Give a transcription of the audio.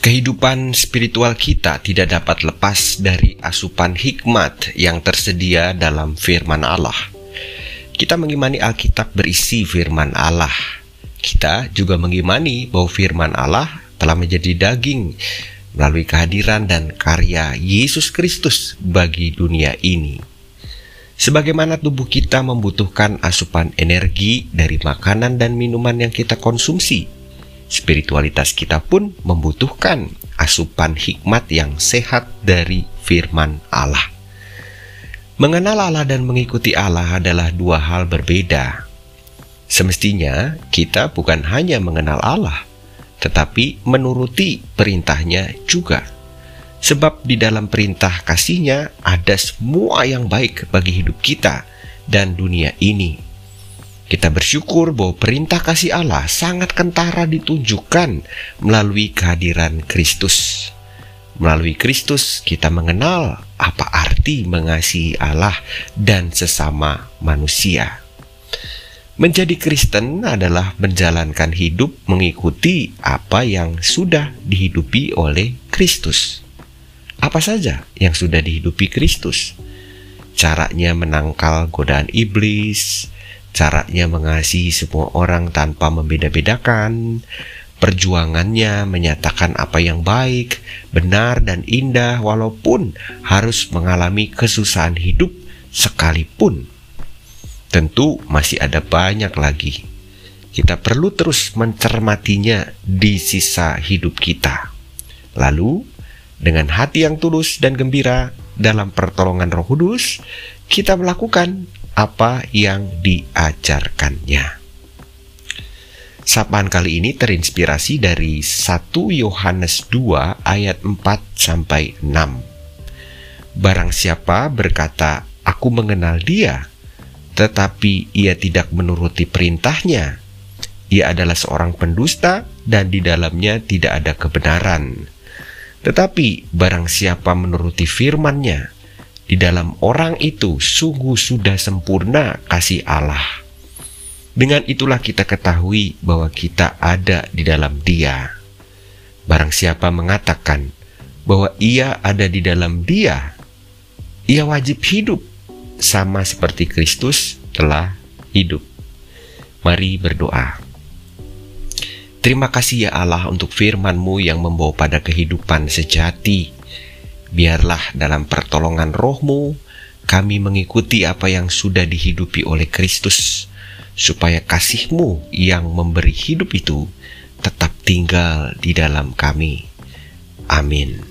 Kehidupan spiritual kita tidak dapat lepas dari asupan hikmat yang tersedia dalam firman Allah. Kita mengimani Alkitab berisi firman Allah. Kita juga mengimani bahwa firman Allah telah menjadi daging melalui kehadiran dan karya Yesus Kristus bagi dunia ini. Sebagaimana tubuh kita membutuhkan asupan energi dari makanan dan minuman yang kita konsumsi, spiritualitas kita pun membutuhkan asupan hikmat yang sehat dari firman Allah. Mengenal Allah dan mengikuti Allah adalah dua hal berbeda. Semestinya kita bukan hanya mengenal Allah, tetapi menuruti perintahnya juga. Sebab di dalam perintah kasihnya ada semua yang baik bagi hidup kita dan dunia ini. Kita bersyukur bahwa perintah kasih Allah sangat kentara ditunjukkan melalui kehadiran Kristus. Melalui Kristus, kita mengenal apa arti mengasihi Allah dan sesama manusia. Menjadi Kristen adalah menjalankan hidup mengikuti apa yang sudah dihidupi oleh Kristus. Apa saja yang sudah dihidupi Kristus? Caranya menangkal godaan iblis, caranya mengasihi semua orang tanpa membeda-bedakan, perjuangannya menyatakan apa yang baik, benar, dan indah, walaupun harus mengalami kesusahan hidup sekalipun. Tentu masih ada banyak lagi. Kita perlu terus mencermatinya di sisa hidup kita. Lalu, dengan hati yang tulus dan gembira dalam pertolongan Roh Kudus, kita melakukan apa yang diajarkannya. Sapaan kali ini terinspirasi dari 1 Yohanes 2 ayat 4 sampai 6. Barang siapa berkata, "Aku mengenal Dia," tetapi ia tidak menuruti perintahnya, ia adalah seorang pendusta dan di dalamnya tidak ada kebenaran. Tetapi barang siapa menuruti firman-Nya, di dalam orang itu sungguh sudah sempurna kasih Allah. Dengan itulah kita ketahui bahwa kita ada di dalam Dia. Barang siapa mengatakan bahwa ia ada di dalam Dia, ia wajib hidup sama seperti Kristus telah hidup. Mari berdoa. Terima kasih ya Allah untuk firman-Mu yang membawa pada kehidupan sejati biarlah dalam pertolongan rohmu kami mengikuti apa yang sudah dihidupi oleh Kristus, supaya kasihmu yang memberi hidup itu tetap tinggal di dalam kami. Amin.